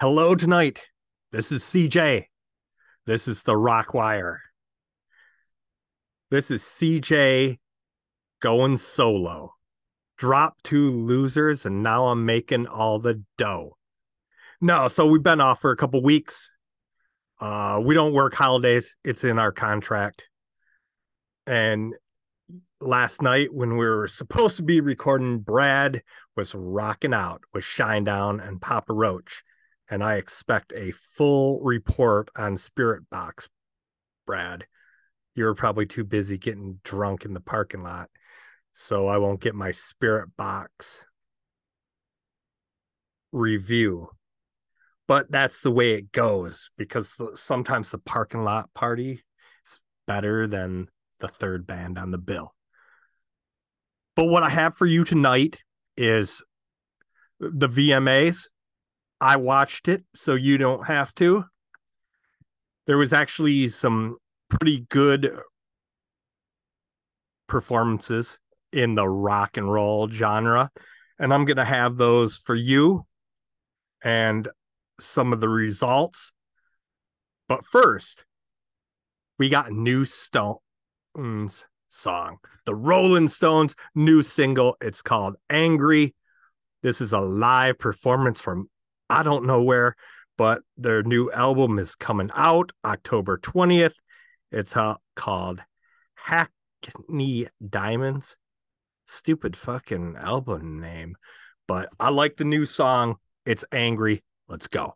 Hello tonight. This is CJ. This is the Rock Wire. This is CJ going solo. Drop two losers, and now I'm making all the dough. No, so we've been off for a couple weeks. Uh, we don't work holidays, it's in our contract. And last night, when we were supposed to be recording, Brad was rocking out with Shinedown and Papa Roach and I expect a full report on Spiritbox, Brad. You're probably too busy getting drunk in the parking lot, so I won't get my Spiritbox review. But that's the way it goes because sometimes the parking lot party is better than the third band on the bill. But what I have for you tonight is the VMAs I watched it, so you don't have to. There was actually some pretty good performances in the rock and roll genre, and I'm going to have those for you and some of the results. But first, we got New Stones song, the Rolling Stones new single. It's called Angry. This is a live performance from I don't know where, but their new album is coming out October 20th. It's uh, called Hackney Diamonds. Stupid fucking album name, but I like the new song. It's angry. Let's go.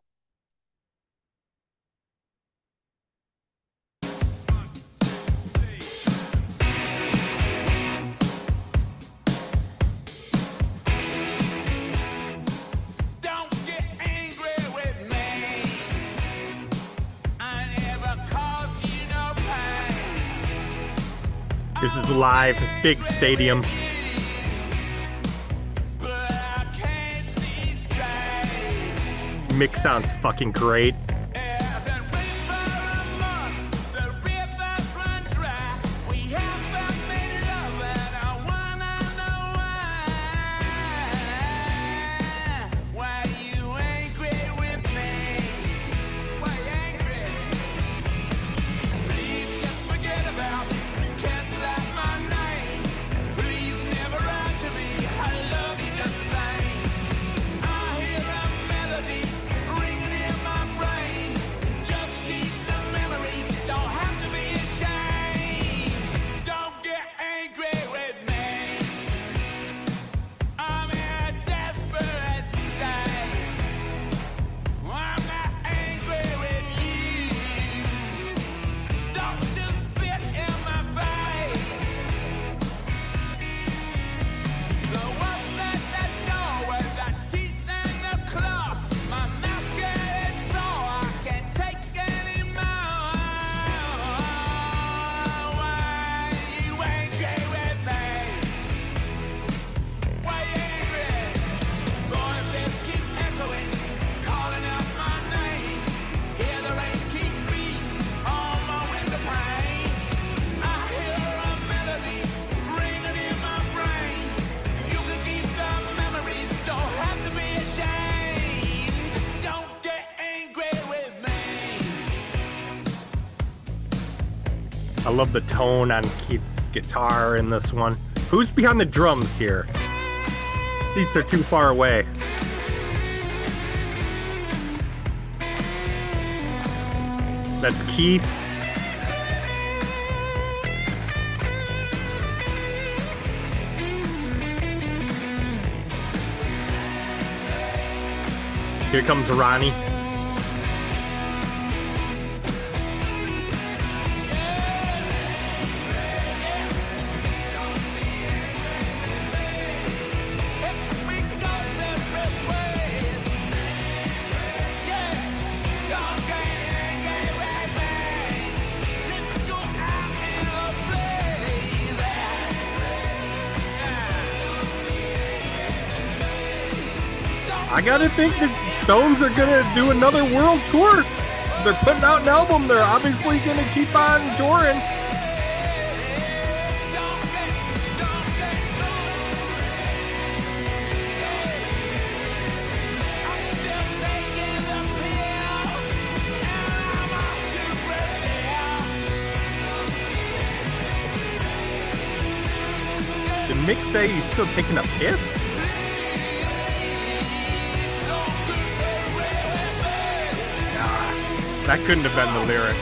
This is live, big stadium. Mix sounds fucking great. I love the tone on Keith's guitar in this one. Who's behind the drums here? Seats are too far away. That's Keith. Here comes Ronnie. think the Stones are gonna do another world tour. They're putting out an album. They're obviously gonna keep on touring. Mick say he's still taking a piss? That couldn't have been the lyric.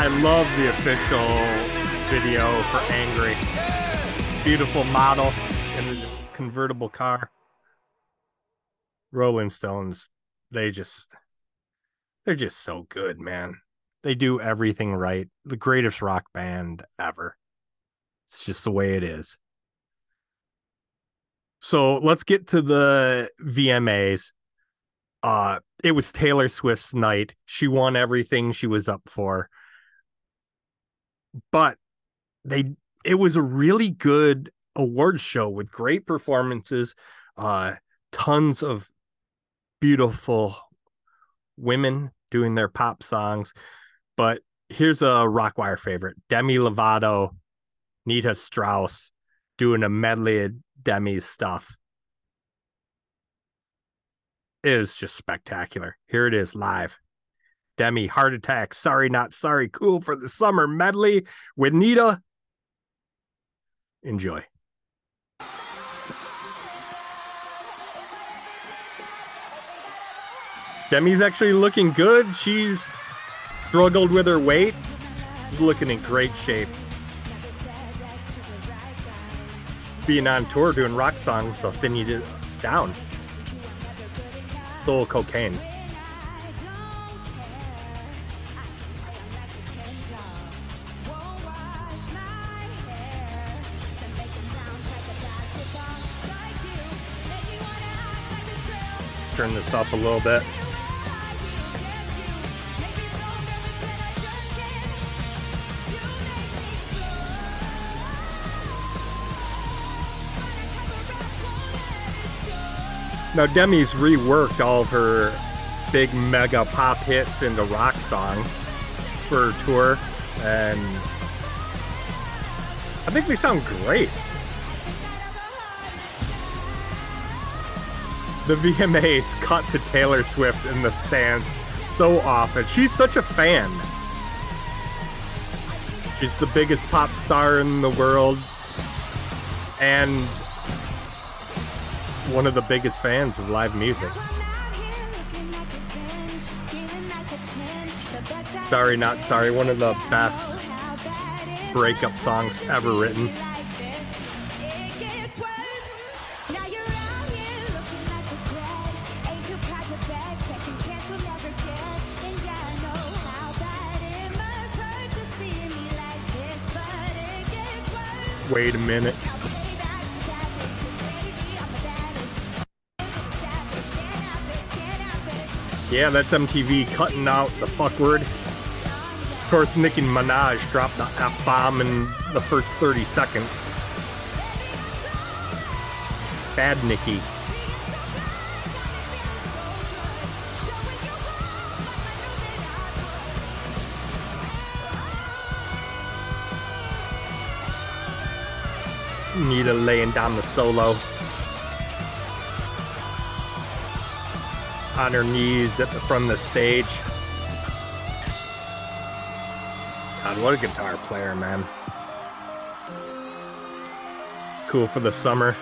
I love the official video for Angry. Beautiful model in the convertible car. Rolling Stones, they just they're just so good, man. They do everything right. The greatest rock band ever. It's just the way it is. So let's get to the VMAs. Uh it was Taylor Swift's night. She won everything she was up for. But they it was a really good awards show with great performances, uh tons of beautiful women doing their pop songs. But here's a Rockwire favorite Demi Lovato, Nita Strauss doing a medley Demi's stuff. is just spectacular. Here it is live. Demi, Heart Attack, Sorry Not Sorry, Cool for the Summer medley with Nita. Enjoy. Demi's actually looking good. She's struggled with her weight. Looking in great shape. Being on tour doing rock songs will thin you down. Soul cocaine. Turn this up a little bit. Now Demi's reworked all of her big mega pop hits into rock songs for her tour, and I think they sound great. The VMAs cut to Taylor Swift in the stands so often. She's such a fan. She's the biggest pop star in the world, and one of the biggest fans of live music. Sorry, not sorry. One of the best breakup songs ever written. Wait a minute. Yeah, that's MTV cutting out the fuck word. Of course, Nicki Minaj dropped the F bomb in the first 30 seconds. Bad Nicki. Nita laying down the solo. On her knees at the front of the stage. God, what a guitar player, man. Cool for the summer.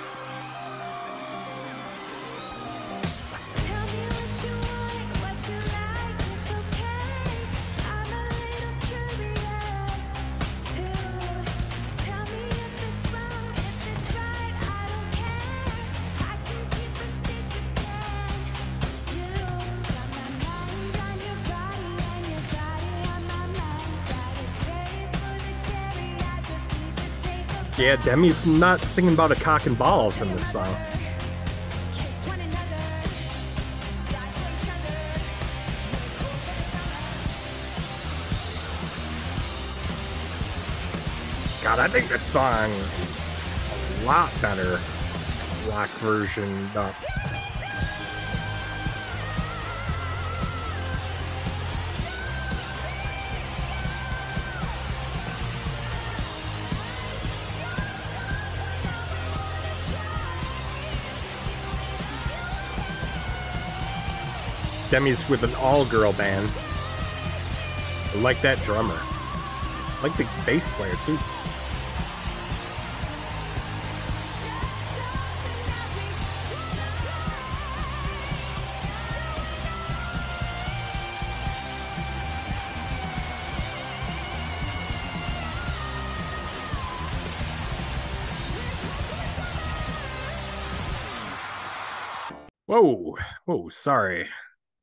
Yeah, Demi's not singing about a cock and balls in this song. God, I think this song is a lot better rock version. Demi's with an all girl band. I like that drummer. like the bass player too. Whoa, whoa, sorry.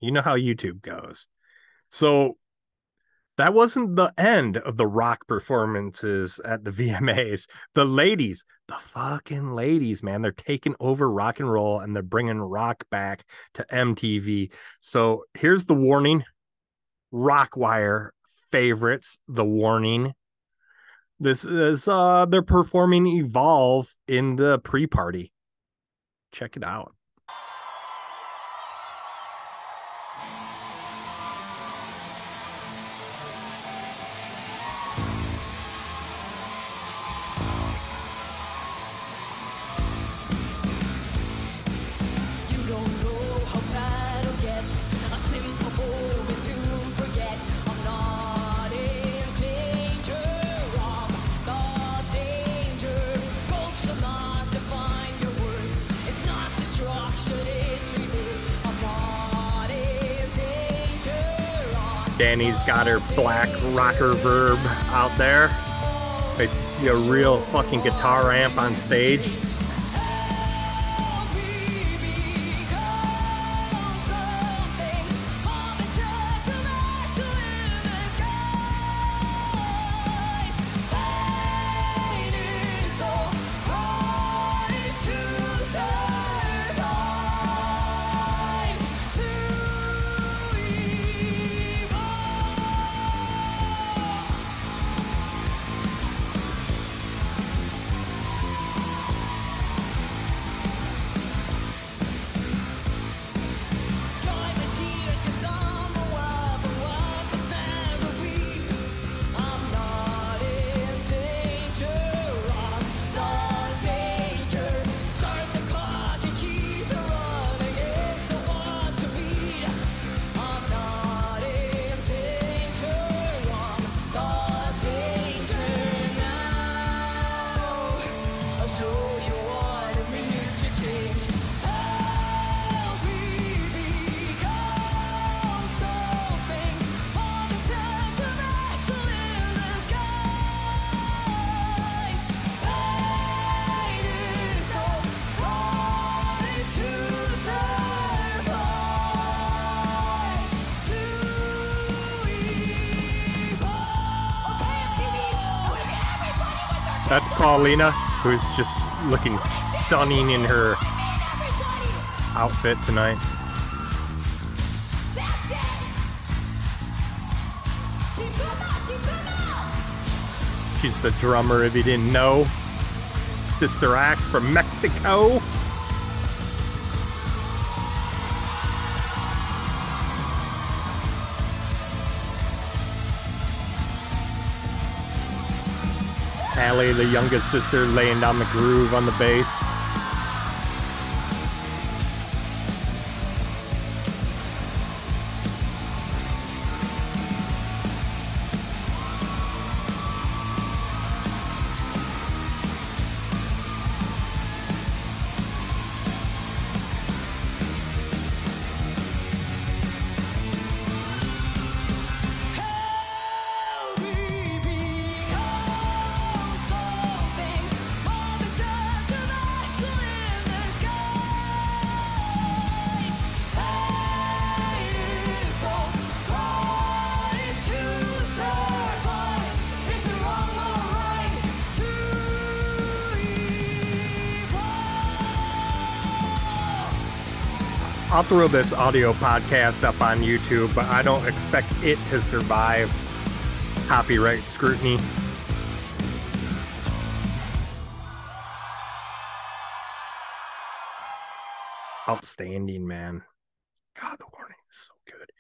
You know how YouTube goes. So that wasn't the end of the rock performances at the VMAs. The ladies, the fucking ladies, man, they're taking over rock and roll and they're bringing rock back to MTV. So here's the warning Rockwire favorites, the warning. This is uh they're performing Evolve in the pre-party. Check it out. Dany's got her black Rockerverb out there. Basically a real fucking guitar amp on stage. Paulina, who's just looking stunning in her outfit tonight. She's the drummer, if you didn't know. Sister Act from Mexico. Allie, the youngest sister, laying down the groove on the bass. I'll throw this audio podcast up on YouTube, but I don't expect it to survive copyright scrutiny. Outstanding, man. God, the warning is so good.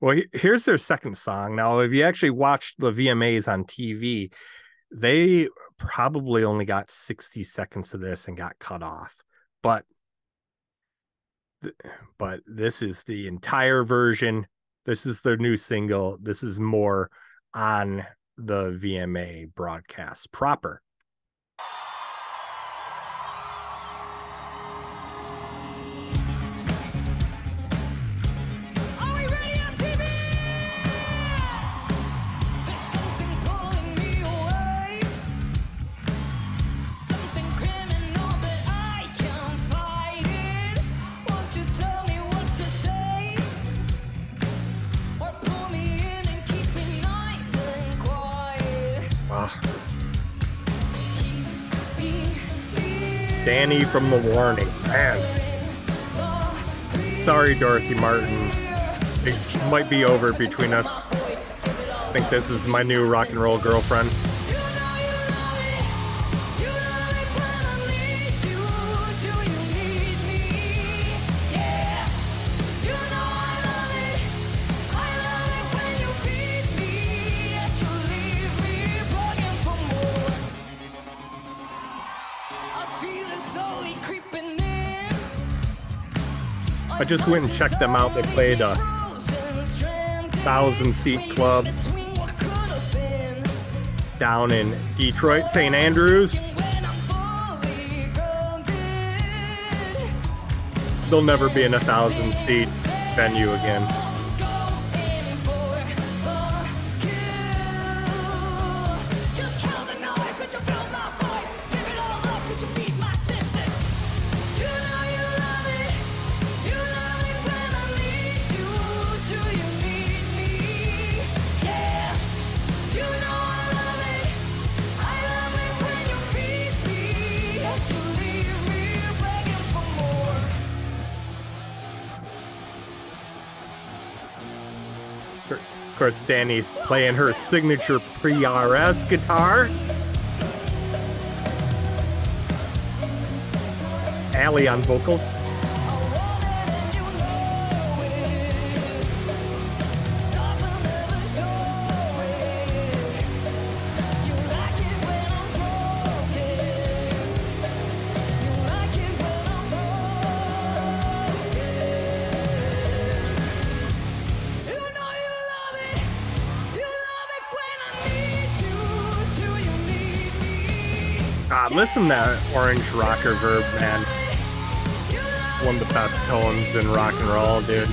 Well, here's their second song. Now, if you actually watched the VMAs on TV, they probably only got 60 seconds of this and got cut off. But but this is the entire version. This is their new single. This is more on the VMA broadcast proper. From The Warning. Man. Sorry, Dorothy Martin. It might be over between us. I think this is my new rock and roll girlfriend. Just went and checked them out. They played a thousand seat club down in Detroit, St. Andrews. They'll never be in a thousand seat venue again. Course, Dany's playing her signature PRS guitar. Allie on vocals. God, listen to that orange Rockerverb, man. One of the best tones in rock and roll, dude.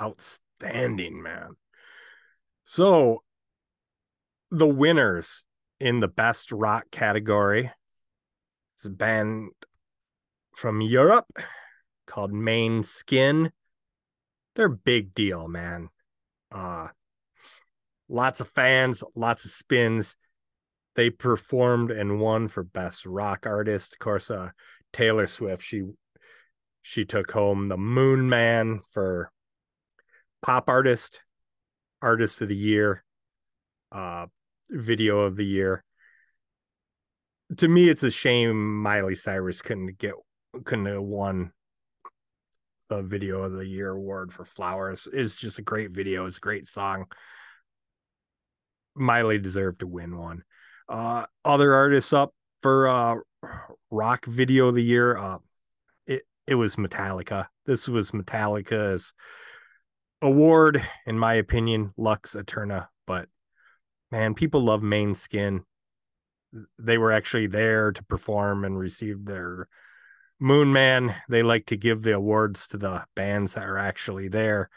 Outstanding, man. So, the winners in the best rock category is a band from Europe called Måneskin. They're big deal, man. Uh lots of fans, lots of spins. They performed and won for best rock artist. Of course, uh Taylor Swift, she she took home the Moon Man for pop artist, artist of the year, uh, video of the year. To me, it's a shame Miley Cyrus couldn't get couldn't have won the video of the year award for Flowers. It's just a great video. It's a great song. Miley deserved to win one. Uh, other artists up for uh, rock video of the year. Uh, it it was Metallica. This was Metallica's award, in my opinion, Lux Eterna. But man, people love Måneskin. They were actually there to perform and receive their Moon Man. They like to give the awards to the bands that are actually there.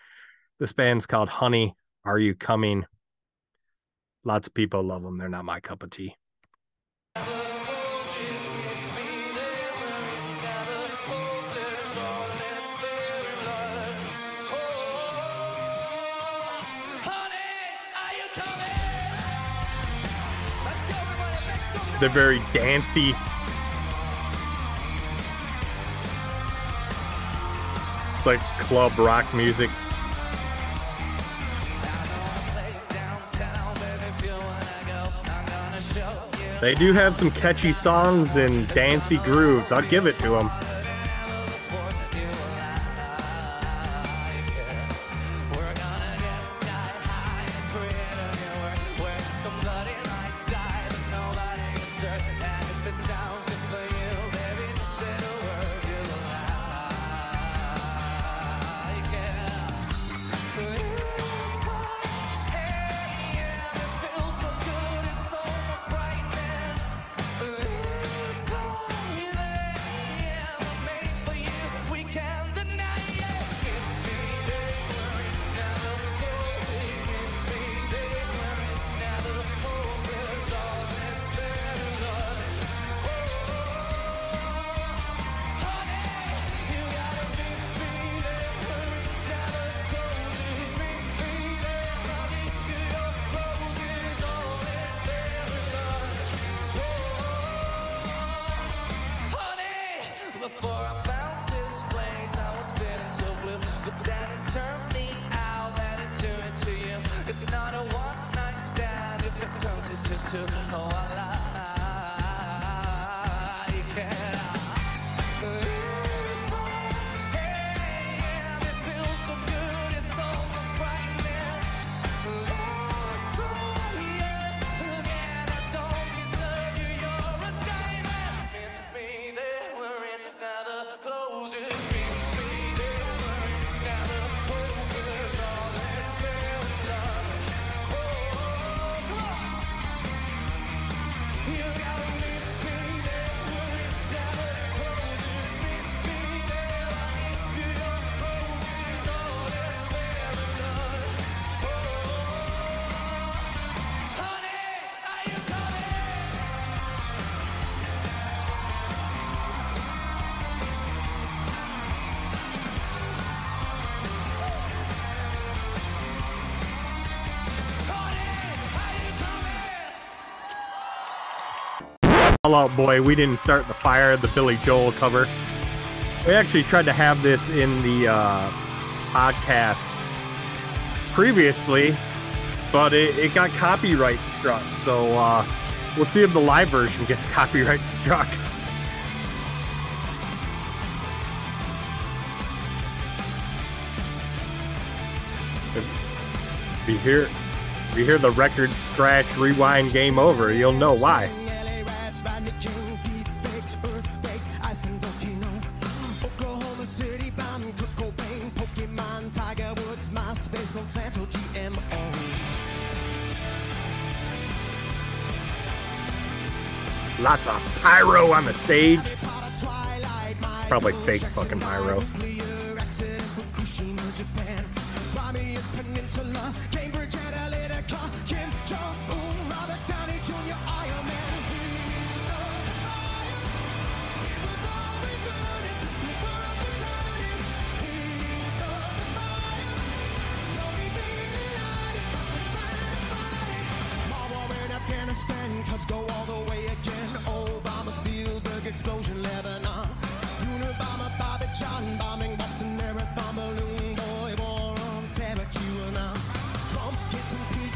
This band's called Honey. Are you coming? Lots of people love them. They're not my cup of tea. They're very dancey. Like club rock music. They do have some catchy songs and dancey grooves. I'll give it to them. to. Oh. Fall Out Boy, we didn't start the fire, the Billy Joel cover. We actually tried to have this in the uh, podcast previously, but it, it got copyright struck. So uh, we'll see if the live version gets copyright struck. If you hear, if you hear the record scratch, rewind, game over, you'll know why. Lots of pyro on the stage. Probably fake fucking pyro.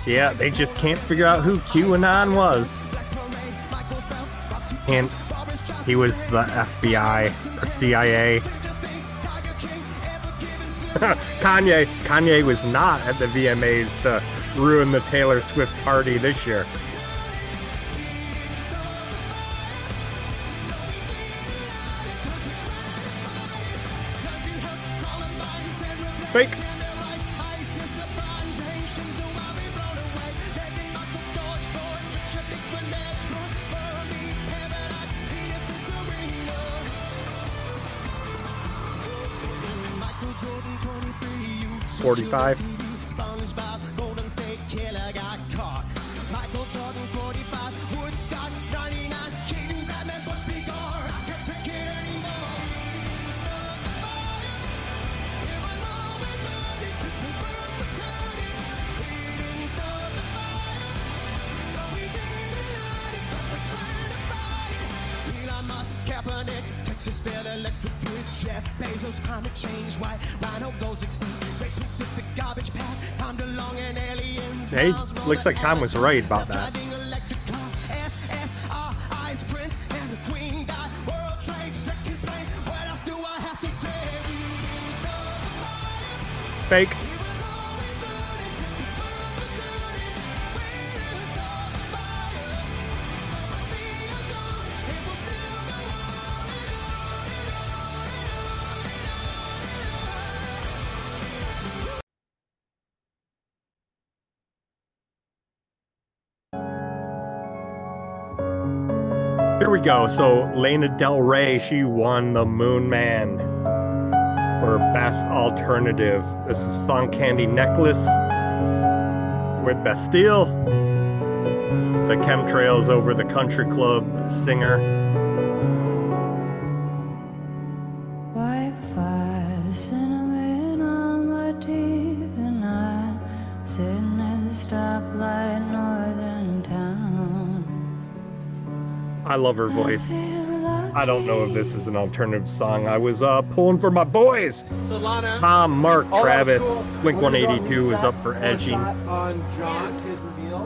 Yeah, they just can't figure out who QAnon was. And he was the FBI or CIA. Kanye, Kanye was not at the VMAs to ruin the Taylor Swift party this year. Fake. 45. Hey, looks like Tom was right about that. Fake. Go. So Lana Del Rey, she won the Moon Man for Best Alternative. This is song Candy Necklace with Bastille. The Chemtrails Over the Country Club singer. Love her voice. I feel like I don't know if this is an alternative song. I was uh, pulling for my boys. Tom, Mark, Oh, Travis. cool. Blink We're gonna go 182 is up for edging. On John, his reveal.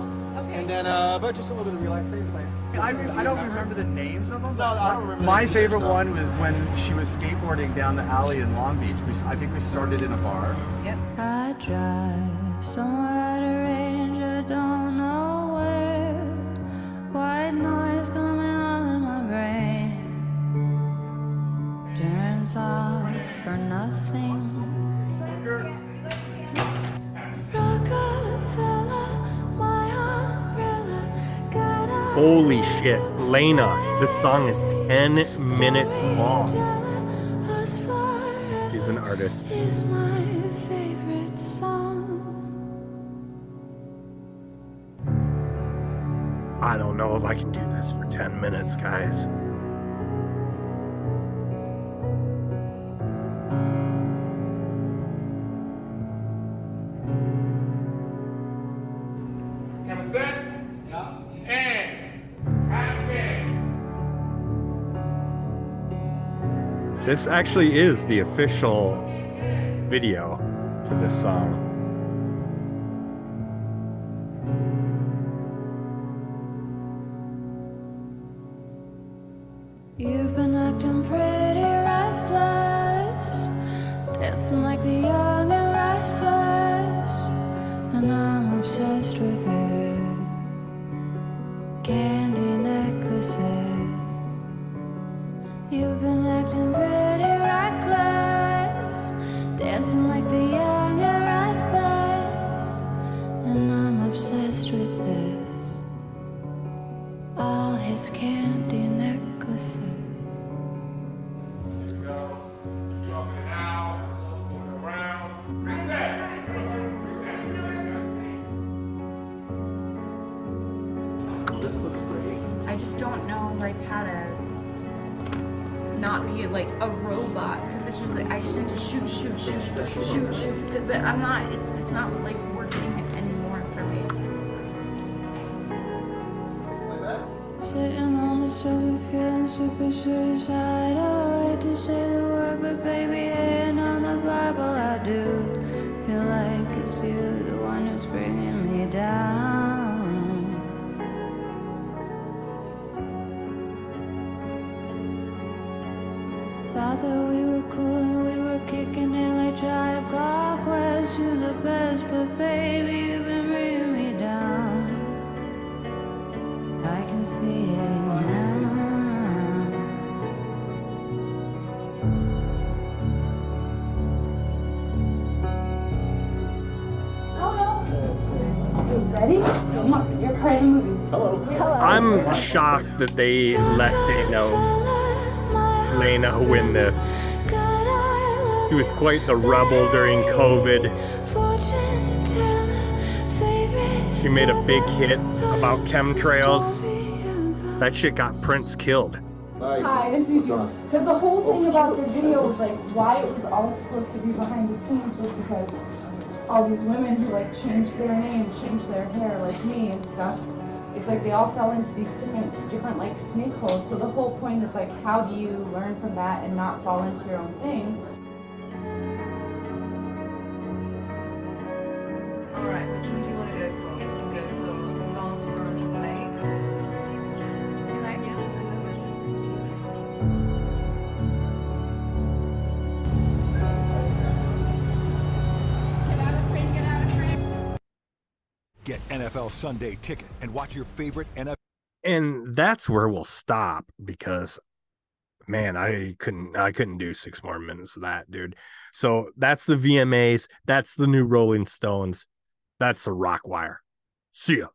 And then, uh, but just a little bit of real life same place. I, re- I don't remember the names of them. No, I don't remember My the favorite names, one was when she was skateboarding down the alley in Long Beach. We, s- I think we started in a bar. Yep. I drive somewhere shit. Lena, this song is 10 minutes long. She's an artist. is my favorite song. I don't know if I can do this for 10 minutes, guys. This actually is the official video for this song. You've been acting pretty restless, dancing like the young and restless, and I'm obsessed with it. Candy necklaces. You've been I'm not. It's it's not like working anymore for me. Sitting on the sofa feeling super suicidal. I hate to say the word, but baby, ain't on the Bible. I do feel like it's you, the one who's bringing me down. Thought that we were cool and we were kicking it like Tribe Called You the best, but baby, you've been bringing me down. I can see it now. Ready? Come on, you're part of the movie. I'm shocked that they let Dana Lena win this. He was quite the rebel during COVID. She made a big hit about chemtrails. That shit got Prince killed. Hi, nice to you. Because the whole thing about the video was like why it was all supposed to be behind the scenes was because all these women who like changed their name, changed their hair, like me and stuff. It's like they all fell into these different, different like snake holes. So the whole point is like, how do you learn from that and not fall into your own thing? Sunday Ticket and watch your favorite NFL. and that's where we'll stop because man i couldn't i couldn't do six more minutes of that dude. So that's the vmas that's the new rolling stones. That's the rock wire. See ya